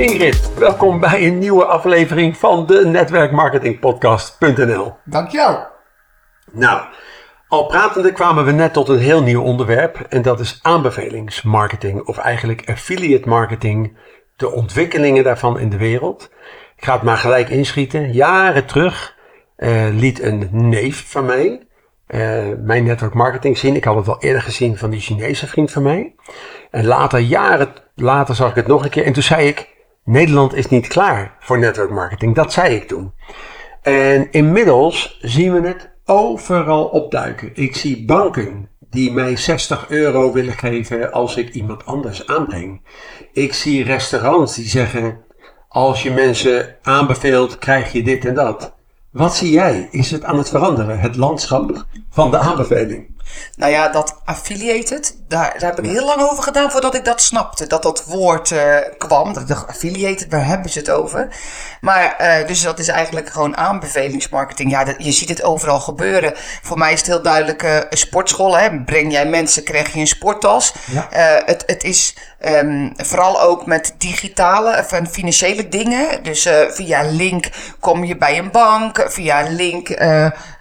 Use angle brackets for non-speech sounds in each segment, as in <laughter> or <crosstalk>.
Ingrid, welkom bij een nieuwe aflevering van de netwerkmarketingpodcast.nl. Dankjewel. Nou, al pratende kwamen we net tot een heel nieuw onderwerp en dat is aanbevelingsmarketing of eigenlijk affiliate marketing, de ontwikkelingen daarvan in de wereld. Ik ga het maar gelijk inschieten. Jaren terug uh, liet een neef van mij uh, mijn network marketing zien. Ik had het al eerder gezien van die Chinese vriend van mij. En later, jaren later, zag ik het nog een keer. En toen zei ik: Nederland is niet klaar voor network marketing. Dat zei ik toen. En inmiddels zien we het overal opduiken. Ik zie banken die mij 60 euro willen geven als ik iemand anders aanbreng. Ik zie restaurants die zeggen: als je mensen aanbeveelt, krijg je dit en dat. Wat zie jij? Is het aan het veranderen, het landschap van de aanbeveling? Nou ja, dat affiliated, daar, daar heb ik heel lang over gedaan voordat ik dat snapte. Dat dat woord uh, kwam. Dat ik dacht, affiliated, waar hebben ze het over? Maar, uh, dus dat is eigenlijk gewoon aanbevelingsmarketing. Ja, dat, je ziet het overal gebeuren. Voor mij is het heel duidelijk uh, sportschool. Hè? Breng jij mensen, krijg je een sporttas. Ja. het, het is um, vooral ook met digitale en financiële dingen. Dus via link kom je bij een bank. Via link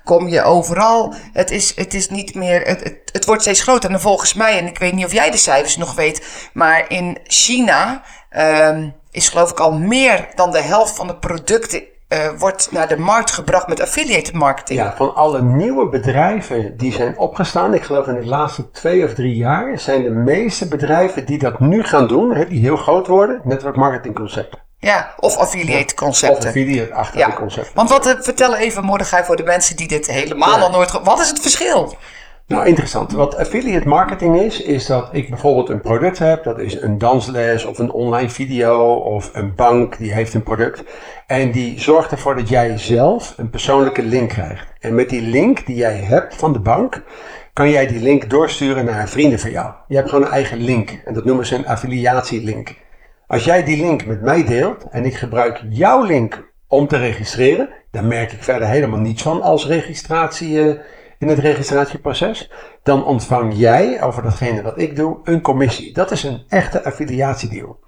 kom je overal. Het is, het is niet meer. Het, het, het, wordt steeds groter. En volgens mij, en ik weet niet of jij de cijfers nog weet, maar in China um, is geloof ik al meer dan de helft van de producten. Uh, wordt naar de markt gebracht met affiliate marketing. Ja, van alle nieuwe bedrijven die zijn opgestaan, ik geloof in de laatste twee of drie jaar, zijn de meeste bedrijven die dat nu gaan doen, die heel groot worden, network marketing concepten. Ja, of affiliate concepten. Of affiliate-achtige ja. concepten. Want wat, uh, vertel even Mordechai voor de mensen die dit helemaal ja. al nooit... Wat is het verschil? Nou, interessant. Wat affiliate marketing is, is dat ik bijvoorbeeld een product heb. Dat is een dansles of een online video of een bank die heeft een product. En die zorgt ervoor dat jij zelf een persoonlijke link krijgt. En met die link die jij hebt van de bank, kan jij die link doorsturen naar vrienden van jou. Je hebt gewoon een eigen link. En dat noemen ze een affiliatielink. Als jij die link met mij deelt en ik gebruik jouw link om te registreren, dan merk ik verder helemaal niets van als registratie uh, in het registratieproces. Dan ontvang jij over datgene wat ik doe een commissie. Dat is een echte affiliatiedeal.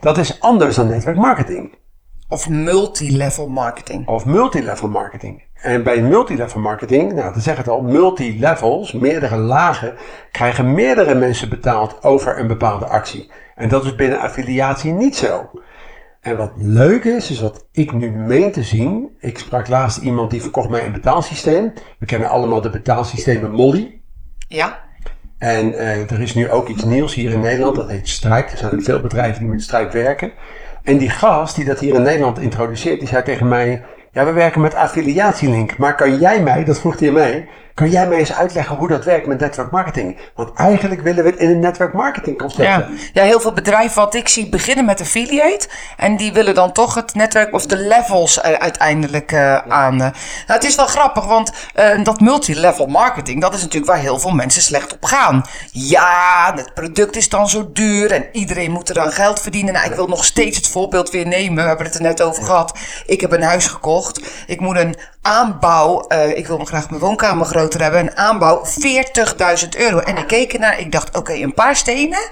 Dat is anders dan netwerkmarketing. Of multilevel marketing. Of multilevel marketing. En bij multilevel marketing, nou, dan zegt het al, multilevels, meerdere lagen, krijgen meerdere mensen betaald over een bepaalde actie. En dat is binnen affiliatie niet zo. En wat leuk is, is wat ik nu meen te zien. Ik sprak laatst iemand die verkocht mij een betaalsysteem. We kennen allemaal de betaalsystemen Molly. Ja. En uh, er is nu ook iets nieuws hier in Nederland, dat heet Stripe. Er zijn ook veel bedrijven die met Stripe werken. En die gast die dat hier in Nederland introduceert, die zei tegen mij... Ja, we werken met affiliatielink, maar kan jij mij, dat vroeg hij mij, kan jij mij eens uitleggen hoe dat werkt met network marketing? Want eigenlijk willen we het in een network marketing concept ja. ja, heel veel bedrijven wat ik zie beginnen met affiliate. En die willen dan toch het netwerk of de levels uiteindelijk uh, aan. Uh. Nou, het is wel grappig, want uh, dat multilevel marketing, dat is natuurlijk waar heel veel mensen slecht op gaan. Ja, het product is dan zo duur en iedereen moet er dan geld verdienen. Nou, ik wil nog steeds het voorbeeld weer nemen. We hebben het er net over gehad. Ik heb een huis gekocht. Ik moet een aanbouw, ik wil graag mijn woonkamer groter hebben. Een aanbouw 40.000 euro. En ik keek ernaar. Ik dacht, oké, een paar stenen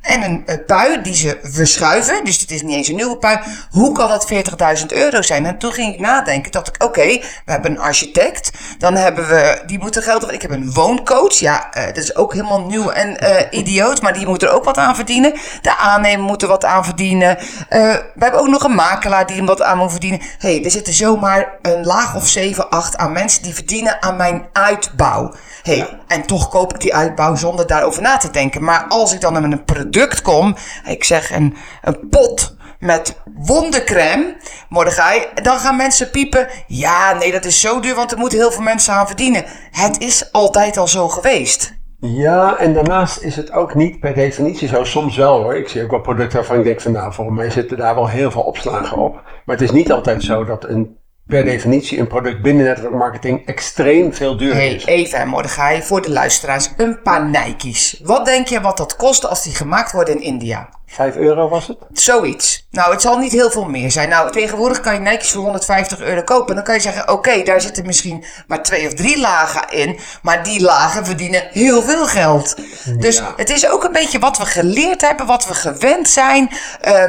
en een, een, pui die ze verschuiven. Dus het is niet eens een nieuwe pui. Hoe kan dat 40.000 euro zijn? En toen ging ik nadenken. Dacht ik, oké, we hebben een architect. Dan hebben we, die moeten geld. Ik heb een wooncoach. Ja, uh, dat is ook helemaal nieuw en uh, idioot. Maar die moet er ook wat aan verdienen. De aannemer moet er wat aan verdienen. Uh, we hebben ook nog een makelaar die hem wat aan moet verdienen. hey, er zitten zomaar een laag of 7, 8 aan mensen die verdienen aan mijn uit uitbouw. Hey, En toch koop ik die uitbouw zonder daarover na te denken. Maar als ik dan met een product kom, ik zeg een, een pot met wondercrème, Mordechai, dan gaan mensen piepen. Ja, nee, dat is zo duur, want er moeten heel veel mensen aan verdienen. Het is altijd al zo geweest. Ja, en daarnaast is het ook niet per definitie zo. Soms wel hoor. Ik zie ook wel producten waarvan ik denk van nou, volgens mij zitten daar wel heel veel opslagen op. Maar het is niet altijd zo dat een per definitie een product binnen network marketing extreem veel duurder hey, is. Even Mordechai, voor de luisteraars, een paar Nike's. Wat denk je wat dat kost als die gemaakt worden in India? 5 euro was het? Zoiets. Nou, het zal niet heel veel meer zijn. Nou, tegenwoordig kan je Nike's voor 150 euro kopen. Dan kan je zeggen, oké, daar zitten misschien maar twee of drie lagen in. Maar die lagen verdienen heel veel geld. Dus het is ook een beetje wat we geleerd hebben, wat we gewend zijn. Uh,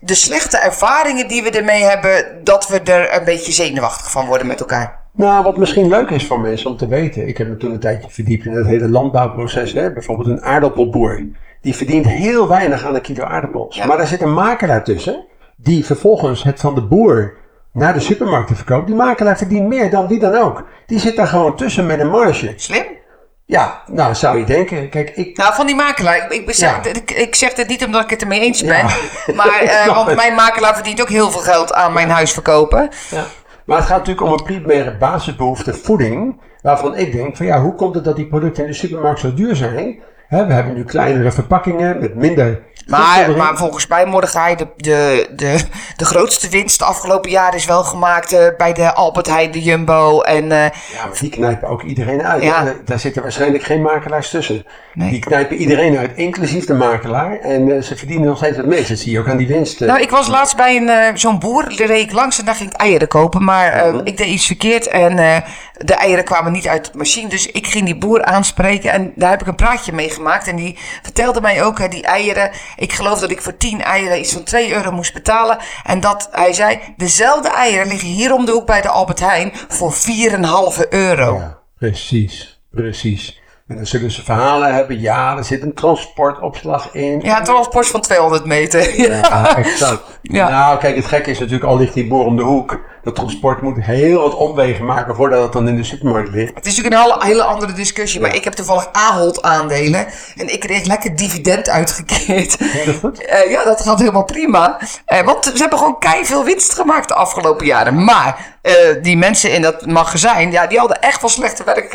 de slechte ervaringen die we ermee hebben, dat we er een beetje zenuwachtig van worden met elkaar. Nou, wat misschien leuk is voor mensen om te weten. Ik heb me toen een tijdje verdiept in het hele landbouwproces. Hè? Bijvoorbeeld een aardappelboer. Die verdient heel weinig aan een kilo aardappels. Ja. Maar daar zit een makelaar tussen. Die vervolgens het van de boer naar de supermarkten verkoopt. Die makelaar verdient meer dan wie dan ook. Die zit daar gewoon tussen met een marge. Slim? Ja, nou zou je denken. Kijk, ik... Nou, van die makelaar. Ik, ik, Ja. ik, ik zeg het niet omdat ik het ermee eens ben. Ja. <laughs> Maar, eh, snap want het. mijn makelaar verdient ook heel veel geld aan mijn huis verkopen. Ja. Maar het gaat natuurlijk om een primaire basisbehoefte voeding. Waarvan ik denk van ja, hoe komt het dat die producten in de supermarkt zo duur zijn? We hebben nu kleinere verpakkingen met minder Maar, maar volgens mij, Mordechai, de, de, de, de grootste winst de afgelopen jaren is wel gemaakt eh, bij de Albert Heijn, de Jumbo. En eh, Ja, maar die knijpen ook iedereen uit. Ja. hè. Daar zitten waarschijnlijk geen makelaars tussen. Nee. Die knijpen iedereen uit, inclusief de makelaar. En eh, ze verdienen nog steeds het meest. Dat zie je ook aan die winst. eh. Nou, ik was laatst bij een, eh, zo'n boer, daar reed ik langs en daar ging ik eieren kopen. Maar eh, ik deed iets verkeerd en eh, de eieren kwamen niet uit de machine. Dus ik ging die boer aanspreken en daar heb ik een praatje mee gemaakt. En die vertelde mij ook, hè, die eieren, ik geloof dat ik voor 10 eieren iets van 2 euro moest betalen. En dat, hij zei, dezelfde eieren liggen hier om de hoek bij de Albert Heijn voor 4,5 euro. Ja, precies, precies. En dan zullen ze verhalen hebben. Ja, er zit een transportopslag in. Ja, transport van 200 meter. Ja, <laughs> exact. Ja. Nou, kijk, het gekke is natuurlijk, al ligt die boer om de hoek. Dat transport moet heel wat omwegen maken voordat het dan in de supermarkt ligt. Het is natuurlijk een hele, hele andere discussie, maar ik heb toevallig Ahold aandelen en ik kreeg lekker dividend uitgekeerd. Eh, ja, dat gaat helemaal prima. Eh, want ze hebben gewoon kei veel winst gemaakt de afgelopen jaren. Maar eh, die mensen in dat magazijn, ja, die hadden echt wel slechte werk,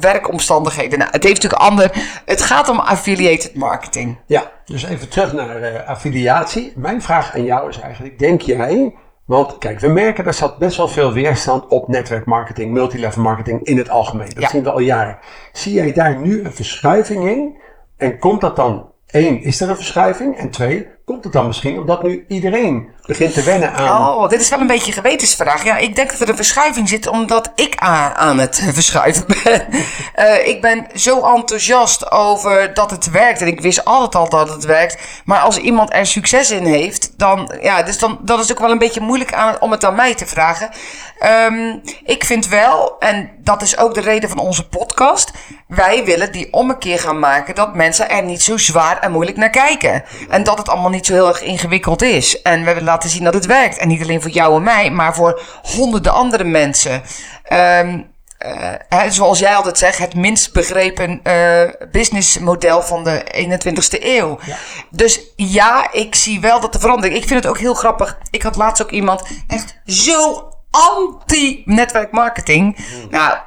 werkomstandigheden. Nou, het heeft natuurlijk ander. Het gaat om affiliated marketing. Ja, dus even terug naar affiliatie. Mijn vraag aan jou is eigenlijk, denk jij... Want kijk, we merken er zat best wel veel weerstand op netwerkmarketing, multilevel marketing in het algemeen. Dat Ja. zien we al jaren. Zie jij daar nu een verschuiving in? En komt dat dan, één, is er een verschuiving? En twee, komt het dan misschien omdat nu iedereen begint te wennen aan... Oh, dit is wel een beetje een gewetensvraag. Ja, ik denk dat er een verschuiving zit omdat ik aan, aan het <laughs> verschuiven ben. <laughs> Eh, ik ben zo enthousiast over dat het werkt. En ik wist altijd al dat het werkt. Maar als iemand er succes in heeft, dan, ja, dus dan, dat is ook wel een beetje moeilijk aan, om het aan mij te vragen. Ehm, ik vind wel, en dat is ook de reden van onze podcast. Wij willen die ommekeer gaan maken dat mensen er niet zo zwaar en moeilijk naar kijken. En dat het allemaal niet zo heel erg ingewikkeld is. En we willen laten zien dat het werkt. En niet alleen voor jou en mij, maar voor honderden andere mensen. Eh, hè, zoals jij altijd zegt, het minst begrepen eh, businessmodel van de 21ste eeuw. Dus ja, ik zie wel dat de verandering. Ik vind het ook heel grappig. Ik had laatst ook iemand echt zo anti-netwerkmarketing. Nou,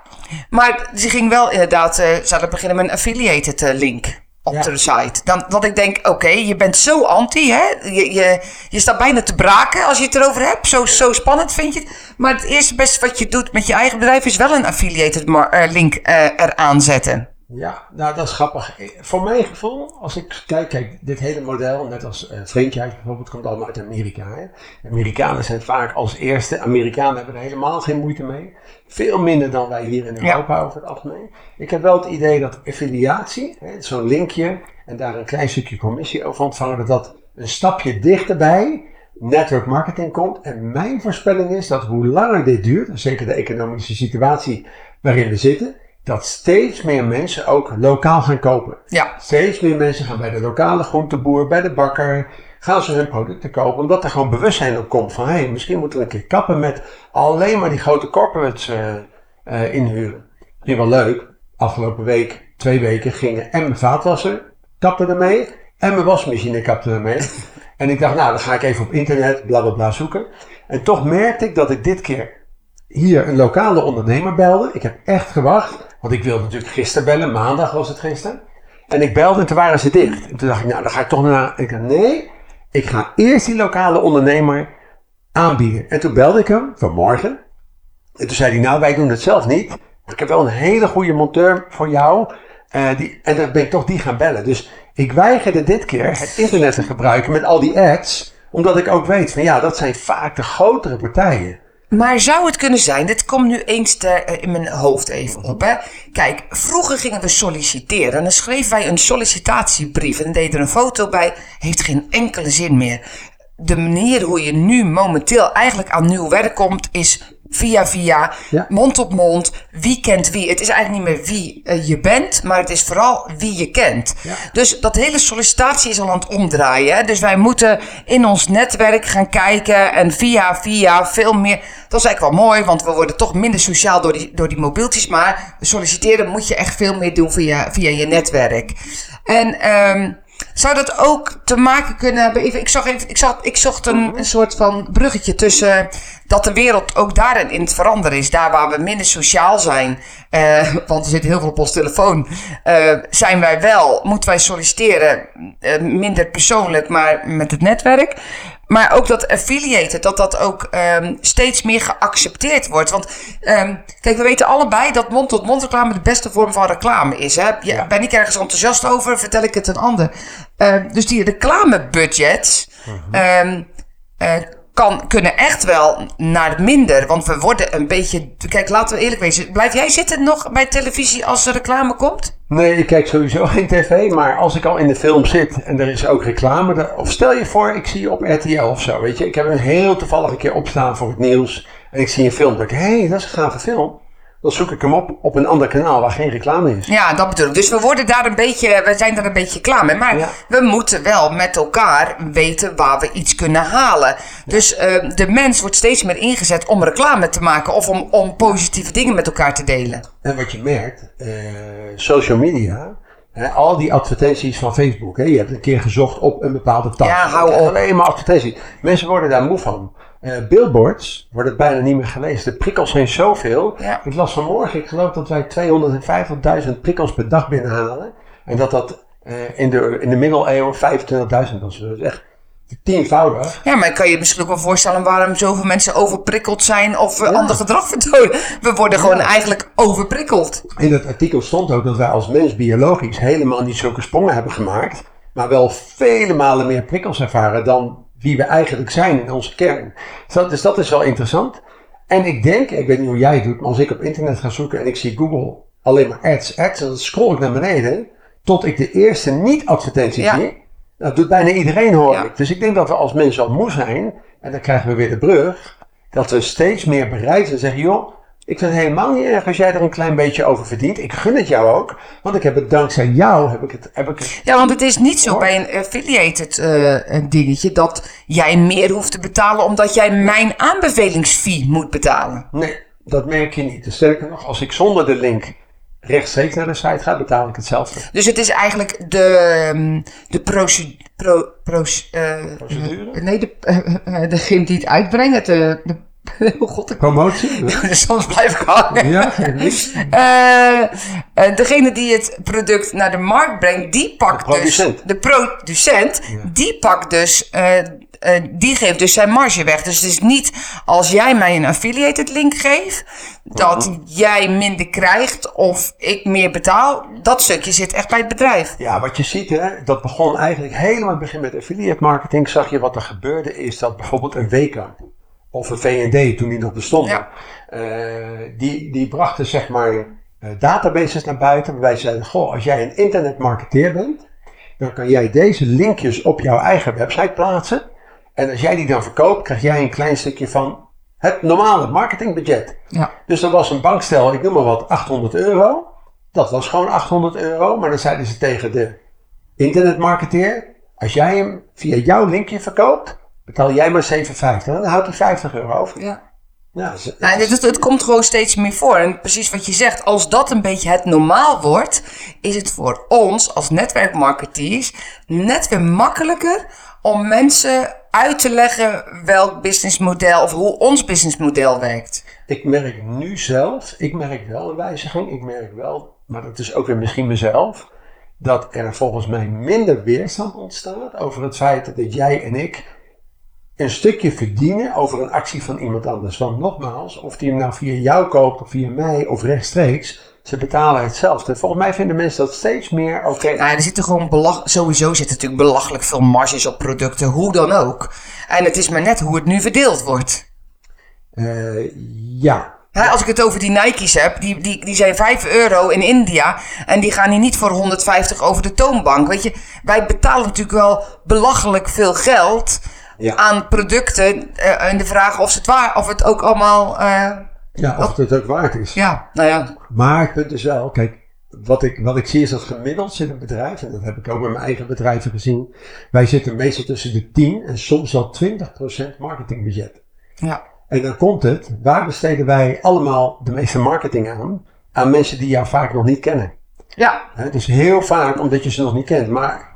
maar ze ging wel inderdaad, hadden beginnen met een affiliated link op de site. Dan, dat ik denk, oké, je bent zo anti, hè? Je, je, je staat bijna te braken als je het erover hebt. Zo, zo spannend vind je het. Maar het eerste beste wat je doet met je eigen bedrijf is wel een affiliated eh, link eh, eraan zetten. Ja, nou dat is grappig. Voor mijn gevoel, als ik kijk, kijk, dit hele model, net als uh, bijvoorbeeld, komt allemaal uit Amerika. Hè? Amerikanen zijn vaak als eerste. Amerikanen hebben er helemaal geen moeite mee. Veel minder dan wij hier in Europa over het algemeen. Ik heb wel het idee dat affiliatie, zo'n linkje en daar een klein stukje commissie over ontvangen, dat dat een stapje dichterbij network marketing komt. En mijn voorspelling is dat hoe langer dit duurt, en zeker de economische situatie waarin we zitten, dat steeds meer mensen ook lokaal gaan kopen. Ja. Steeds meer mensen gaan bij de lokale groenteboer, bij de bakker, gaan ze hun producten kopen. Omdat er gewoon bewustzijn op komt van, hé, hey, misschien moeten we een keer kappen met alleen maar die grote corporates eh, eh, inhuren. Vind wel leuk. Afgelopen week, twee weken, gingen en mijn vaatwasser kapte ermee en mijn wasmachine kapte ermee. <laughs> en ik dacht, nou, dan ga ik even op internet, bla bla bla zoeken. En toch merkte ik dat ik dit keer hier een lokale ondernemer belde. Ik heb echt gewacht, want ik wilde natuurlijk gisteren bellen, maandag was het gisteren. En ik belde en toen waren ze dicht. En toen dacht ik, nou, dan ga ik toch naar. Ik dacht, nee, ik ga eerst die lokale ondernemer aanbieden. En toen belde ik hem vanmorgen. En toen zei hij, nou, wij doen het zelf niet. Ik heb wel een hele goede monteur voor jou. Uh, die, en dan ben ik toch die gaan bellen. Dus ik weigerde dit keer het internet te gebruiken met al die ads. Omdat ik ook weet van ja, dat zijn vaak de grotere partijen. Maar zou het kunnen zijn, dit komt nu eens te, uh, in mijn hoofd even op. Hè? Kijk, vroeger gingen we solliciteren en dan schreven wij een sollicitatiebrief en deden er een foto bij. Heeft geen enkele zin meer. de manier hoe je nu momenteel eigenlijk aan nieuw werk komt, is via via, Ja. mond op mond, wie kent wie. Het is eigenlijk niet meer wie eh, je bent, maar het is vooral wie je kent. Ja. Dus dat hele sollicitatie is al aan het omdraaien. Hè? Dus wij moeten in ons netwerk gaan kijken en via via veel meer. Dat is eigenlijk wel mooi, want we worden toch minder sociaal door die, door die mobieltjes. Maar solliciteren moet je echt veel meer doen via, via je netwerk. En ehm, zou dat ook te maken kunnen hebben? Ik, zag even, ik, zag, ik zocht een, een soort van bruggetje tussen dat de wereld ook daarin in het veranderen is. Daar waar we minder sociaal zijn, eh, <laughs> want er zit heel veel op ons telefoon, eh, zijn wij wel, moeten wij solliciteren, eh, minder persoonlijk, maar met het netwerk. Maar ook dat affiliated, dat dat ook ehm, steeds meer geaccepteerd wordt. Want ehm, kijk, we weten allebei dat mond-tot-mond reclame de beste vorm van reclame is. Hè? Je, Ja. Ben ik ergens enthousiast over, vertel ik het een ander. Ehm, dus die reclamebudgets eh, kan, kunnen echt wel naar minder. Want we worden een beetje... Kijk, laten we eerlijk wezen. Blijf jij zitten nog bij televisie als er reclame komt? Nee, ik kijk sowieso <laughs> geen tv, maar als ik al in de film zit en er is ook reclame, of stel je voor, ik zie je op RTL of zo, weet je. Ik heb een heel toevallige keer opstaan voor het nieuws en ik zie een film, dan denk hé, hey, dat is een gave film. Dan zoek ik hem op op een ander kanaal waar geen reclame is. Ja, dat bedoel ik. Dus we worden daar een beetje, we zijn daar een beetje klaar mee. Maar Ja. we moeten wel met elkaar weten waar we iets kunnen halen. Dus eh, de mens wordt steeds meer ingezet om reclame te maken of om, om positieve dingen met elkaar te delen. En wat je merkt, eh, social media, al die advertenties van Facebook, hè, je hebt een keer gezocht op een bepaalde tas. Ja, hou op. Alleen maar advertenties. Mensen worden daar moe van. Eh, billboards worden bijna niet meer gelezen. De prikkels zijn zoveel. Ja. Ik las vanmorgen, ik geloof dat wij 250.000 prikkels per dag binnenhalen. En dat dat eh, in, de, in de middeleeuwen 25.000 was. Dat is echt tienvoudig. Ja, maar kan je misschien ook wel voorstellen waarom zoveel mensen overprikkeld zijn of eh, ander gedrag vertonen. We worden gewoon eigenlijk overprikkeld. In dat artikel stond ook dat wij als mens biologisch helemaal niet zulke sprongen hebben gemaakt, maar wel vele malen meer prikkels ervaren dan wie we eigenlijk zijn in onze kern. Dus dat, dus dat is wel interessant. En ik denk, ik weet niet hoe jij het doet, maar als ik op internet ga zoeken en ik zie Google alleen maar ads, ads, dan scroll ik naar beneden tot ik de eerste niet-advertentie Ja. zie. Dat doet bijna iedereen hoor Ja. ik. Dus ik denk dat we als mensen al moe zijn, en dan krijgen we weer de brug, dat we steeds meer bereid zijn te zeggen, joh, ik vind het helemaal niet erg als jij er een klein beetje over verdient. Ik gun het jou ook, want ik heb het dankzij jou, heb ik het, heb ik het. Ja, want het is niet zo bij een affiliated eh, een dingetje dat jij meer hoeft te betalen omdat jij mijn aanbevelingsfee moet betalen. Nee, dat merk je niet. Dus sterker nog, als ik zonder de link rechtstreeks naar de site ga, betaal ik hetzelfde. Dus het is eigenlijk de, ehm, de proce- pro, proce- eh, Procedure? eh, nee, de, eh, eh, degene die het uitbrengt. Eh, de, <laughs> oh god, Promotie? <laughs> soms blijf ik hangen. Ja, <laughs> eh, degene die het product naar de markt brengt, die pakt De producent. dus... De producent, die pakt dus... eh, die geeft dus zijn marge weg. Dus het is niet als jij mij een affiliated link geeft... dat Mhm. jij minder krijgt of ik meer betaal. Dat stukje zit echt bij het bedrijf. Ja, wat je ziet, hè, dat begon eigenlijk helemaal in het begin met affiliate marketing. Zag je wat er gebeurde, is dat bijvoorbeeld een Weka of een VND, toen die nog bestonden, Ja. eh, die, die brachten zeg maar eh, databases naar buiten. Waarbij ze zeiden: Goh, als jij een internetmarketeer bent, dan kan jij deze linkjes op jouw eigen website plaatsen. En als jij die dan verkoopt, krijg jij een klein stukje van het normale marketingbudget. Ja. Dus er was een bankstel, ik noem maar wat, 800 euro. Dat was gewoon 800 euro. Maar dan zeiden ze tegen de internetmarketeer: Als jij hem via jouw linkje verkoopt, betaal jij maar 7,50. Dan houdt hij 50 euro over. ja. Ja, Nou, het, het, het komt gewoon steeds meer voor. En precies wat je zegt, als dat een beetje het normaal wordt, is het voor ons als netwerkmarketeers net weer makkelijker om mensen uit te leggen welk businessmodel of hoe ons businessmodel werkt. Ik merk nu zelf, ik merk wel een wijziging. Ik merk wel, maar dat is ook weer misschien mezelf, dat er volgens mij minder weerstand ontstaat over het feit dat jij en ik een stukje verdienen over een actie van iemand anders. Want nogmaals, of die hem nou via jou koopt of via mij of rechtstreeks, ze betalen hetzelfde. Volgens mij vinden mensen dat steeds meer oké. Nou, er zitten gewoon belach sowieso zitten natuurlijk belachelijk veel marges op producten, hoe dan ook. En het is maar net hoe het nu verdeeld wordt. Eh, ja, als ik het over die Nike's heb, die, die, die zijn 5 euro in India. En die gaan hier niet voor 150 over de toonbank. Weet je, wij betalen natuurlijk wel belachelijk veel geld. Ja. aan producten. eh, en de vraag of, ze het waar, of het ook allemaal. eh, Ja, of het ook waard is. ja, nou ja. Maar het punt is wel, kijk, wat ik, wat ik zie is dat gemiddeld zit een bedrijf, en dat heb ik ook met mijn eigen bedrijven gezien, wij zitten meestal tussen de 10 en soms wel 20% marketingbudget. ja. En dan komt het, waar besteden wij allemaal de meeste marketing aan? Aan mensen die jou vaak nog niet kennen. Ja, Hè, dus heel vaak omdat je ze nog niet kent. Maar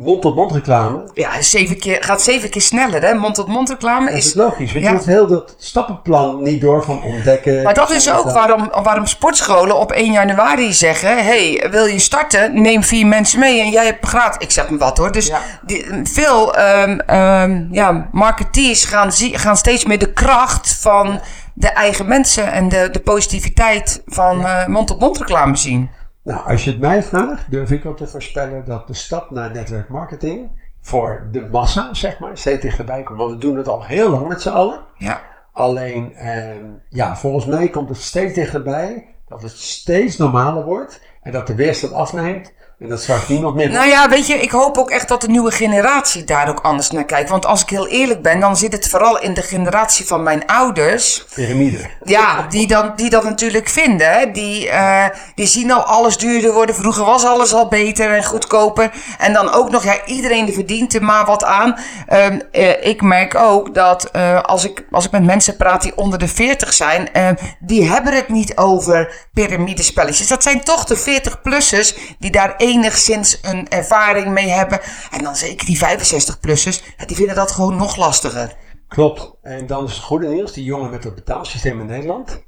mond-tot-mond reclame, ja zeven keer, gaat zeven keer sneller, hè? Mond-tot-mond reclame dat is is. logisch. Want Ja. je hoeft heel dat stappenplan niet door van ontdekken. Maar dat is ook waarom, waarom sportscholen op 1 januari zeggen: hey, wil je starten? Neem vier mensen mee en jij hebt gratis. Ik zeg maar wat hoor. Dus Ja. die, veel ehm, ehm, ja, marketeers gaan, gaan steeds meer de kracht van de eigen mensen en de, de positiviteit van eh, mond-op-mond reclame zien. Nou, als je het mij vraagt, durf ik ook te voorspellen dat de stap naar netwerkmarketing voor de massa, zeg maar, steeds dichterbij komt. Want we doen het al heel lang met z'n allen. Ja. Alleen, ehm, ja, volgens mij komt het steeds dichterbij dat het steeds normaler wordt en dat de weerstand afneemt en dat straks niemand meer. Nou ja, weet je, ik hoop ook echt dat de nieuwe generatie daar ook anders naar kijkt. Want als ik heel eerlijk ben, dan zit het vooral in de generatie van mijn ouders. Pyramide. Ja, die, dan, die dat natuurlijk vinden. Die, eh, die zien nou alles duurder worden. Vroeger was alles al beter en goedkoper. En dan ook nog, ja, iedereen verdient er maar wat aan. Ehm, eh, ik merk ook dat eh, als, ik, als ik met mensen praat die onder de 40 zijn, eh, die hebben het niet over piramidespelletjes. Dat zijn toch de 40-plussers die daar enigszins een ervaring mee hebben. En dan zeker die 65-plussers, ja, die vinden dat gewoon nog lastiger. Klopt. En dan is het goede nieuws, die jongen met het betaalsysteem in Nederland,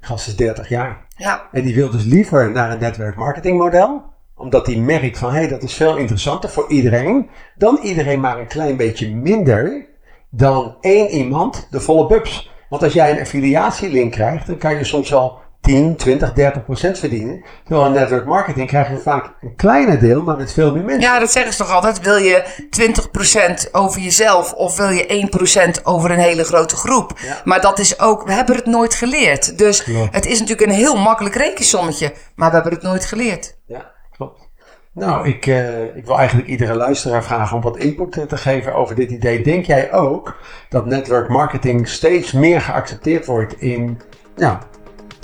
gast is 30 jaar. Ja, En die wil dus liever naar een netwerkmarketingmodel. Omdat hij merkt van, hé, hey, dat is veel interessanter voor iedereen. Dan iedereen maar een klein beetje minder dan één iemand de volle bubs. Want als jij een affiliatielink krijgt, dan kan je soms al 10, 20, 30 procent verdienen. Terwijl in network marketing krijg je vaak een kleiner deel, maar met veel meer mensen. Ja, dat zeggen ze toch altijd. Wil je 20% over jezelf of wil je 1% over een hele grote groep? Ja. Maar dat is ook, we hebben het nooit geleerd. Dus Klopt. het is natuurlijk een heel makkelijk rekensommetje, maar we hebben het nooit geleerd. Ja, klopt. Nou, ik, eh, ik wil eigenlijk iedere luisteraar vragen om wat input te geven over dit idee. Denk jij ook dat network marketing steeds meer geaccepteerd wordt in ja,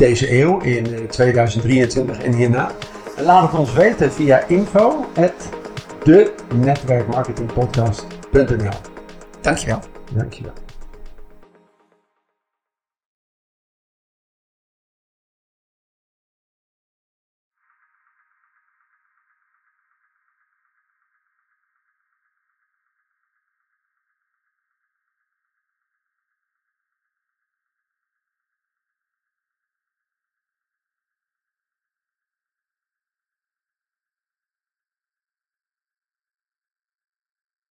deze eeuw, in eh, 2023 en hierna? En laat het ons weten via info de netwerkmarketingpodcast.nl. Dankjewel. Dankjewel.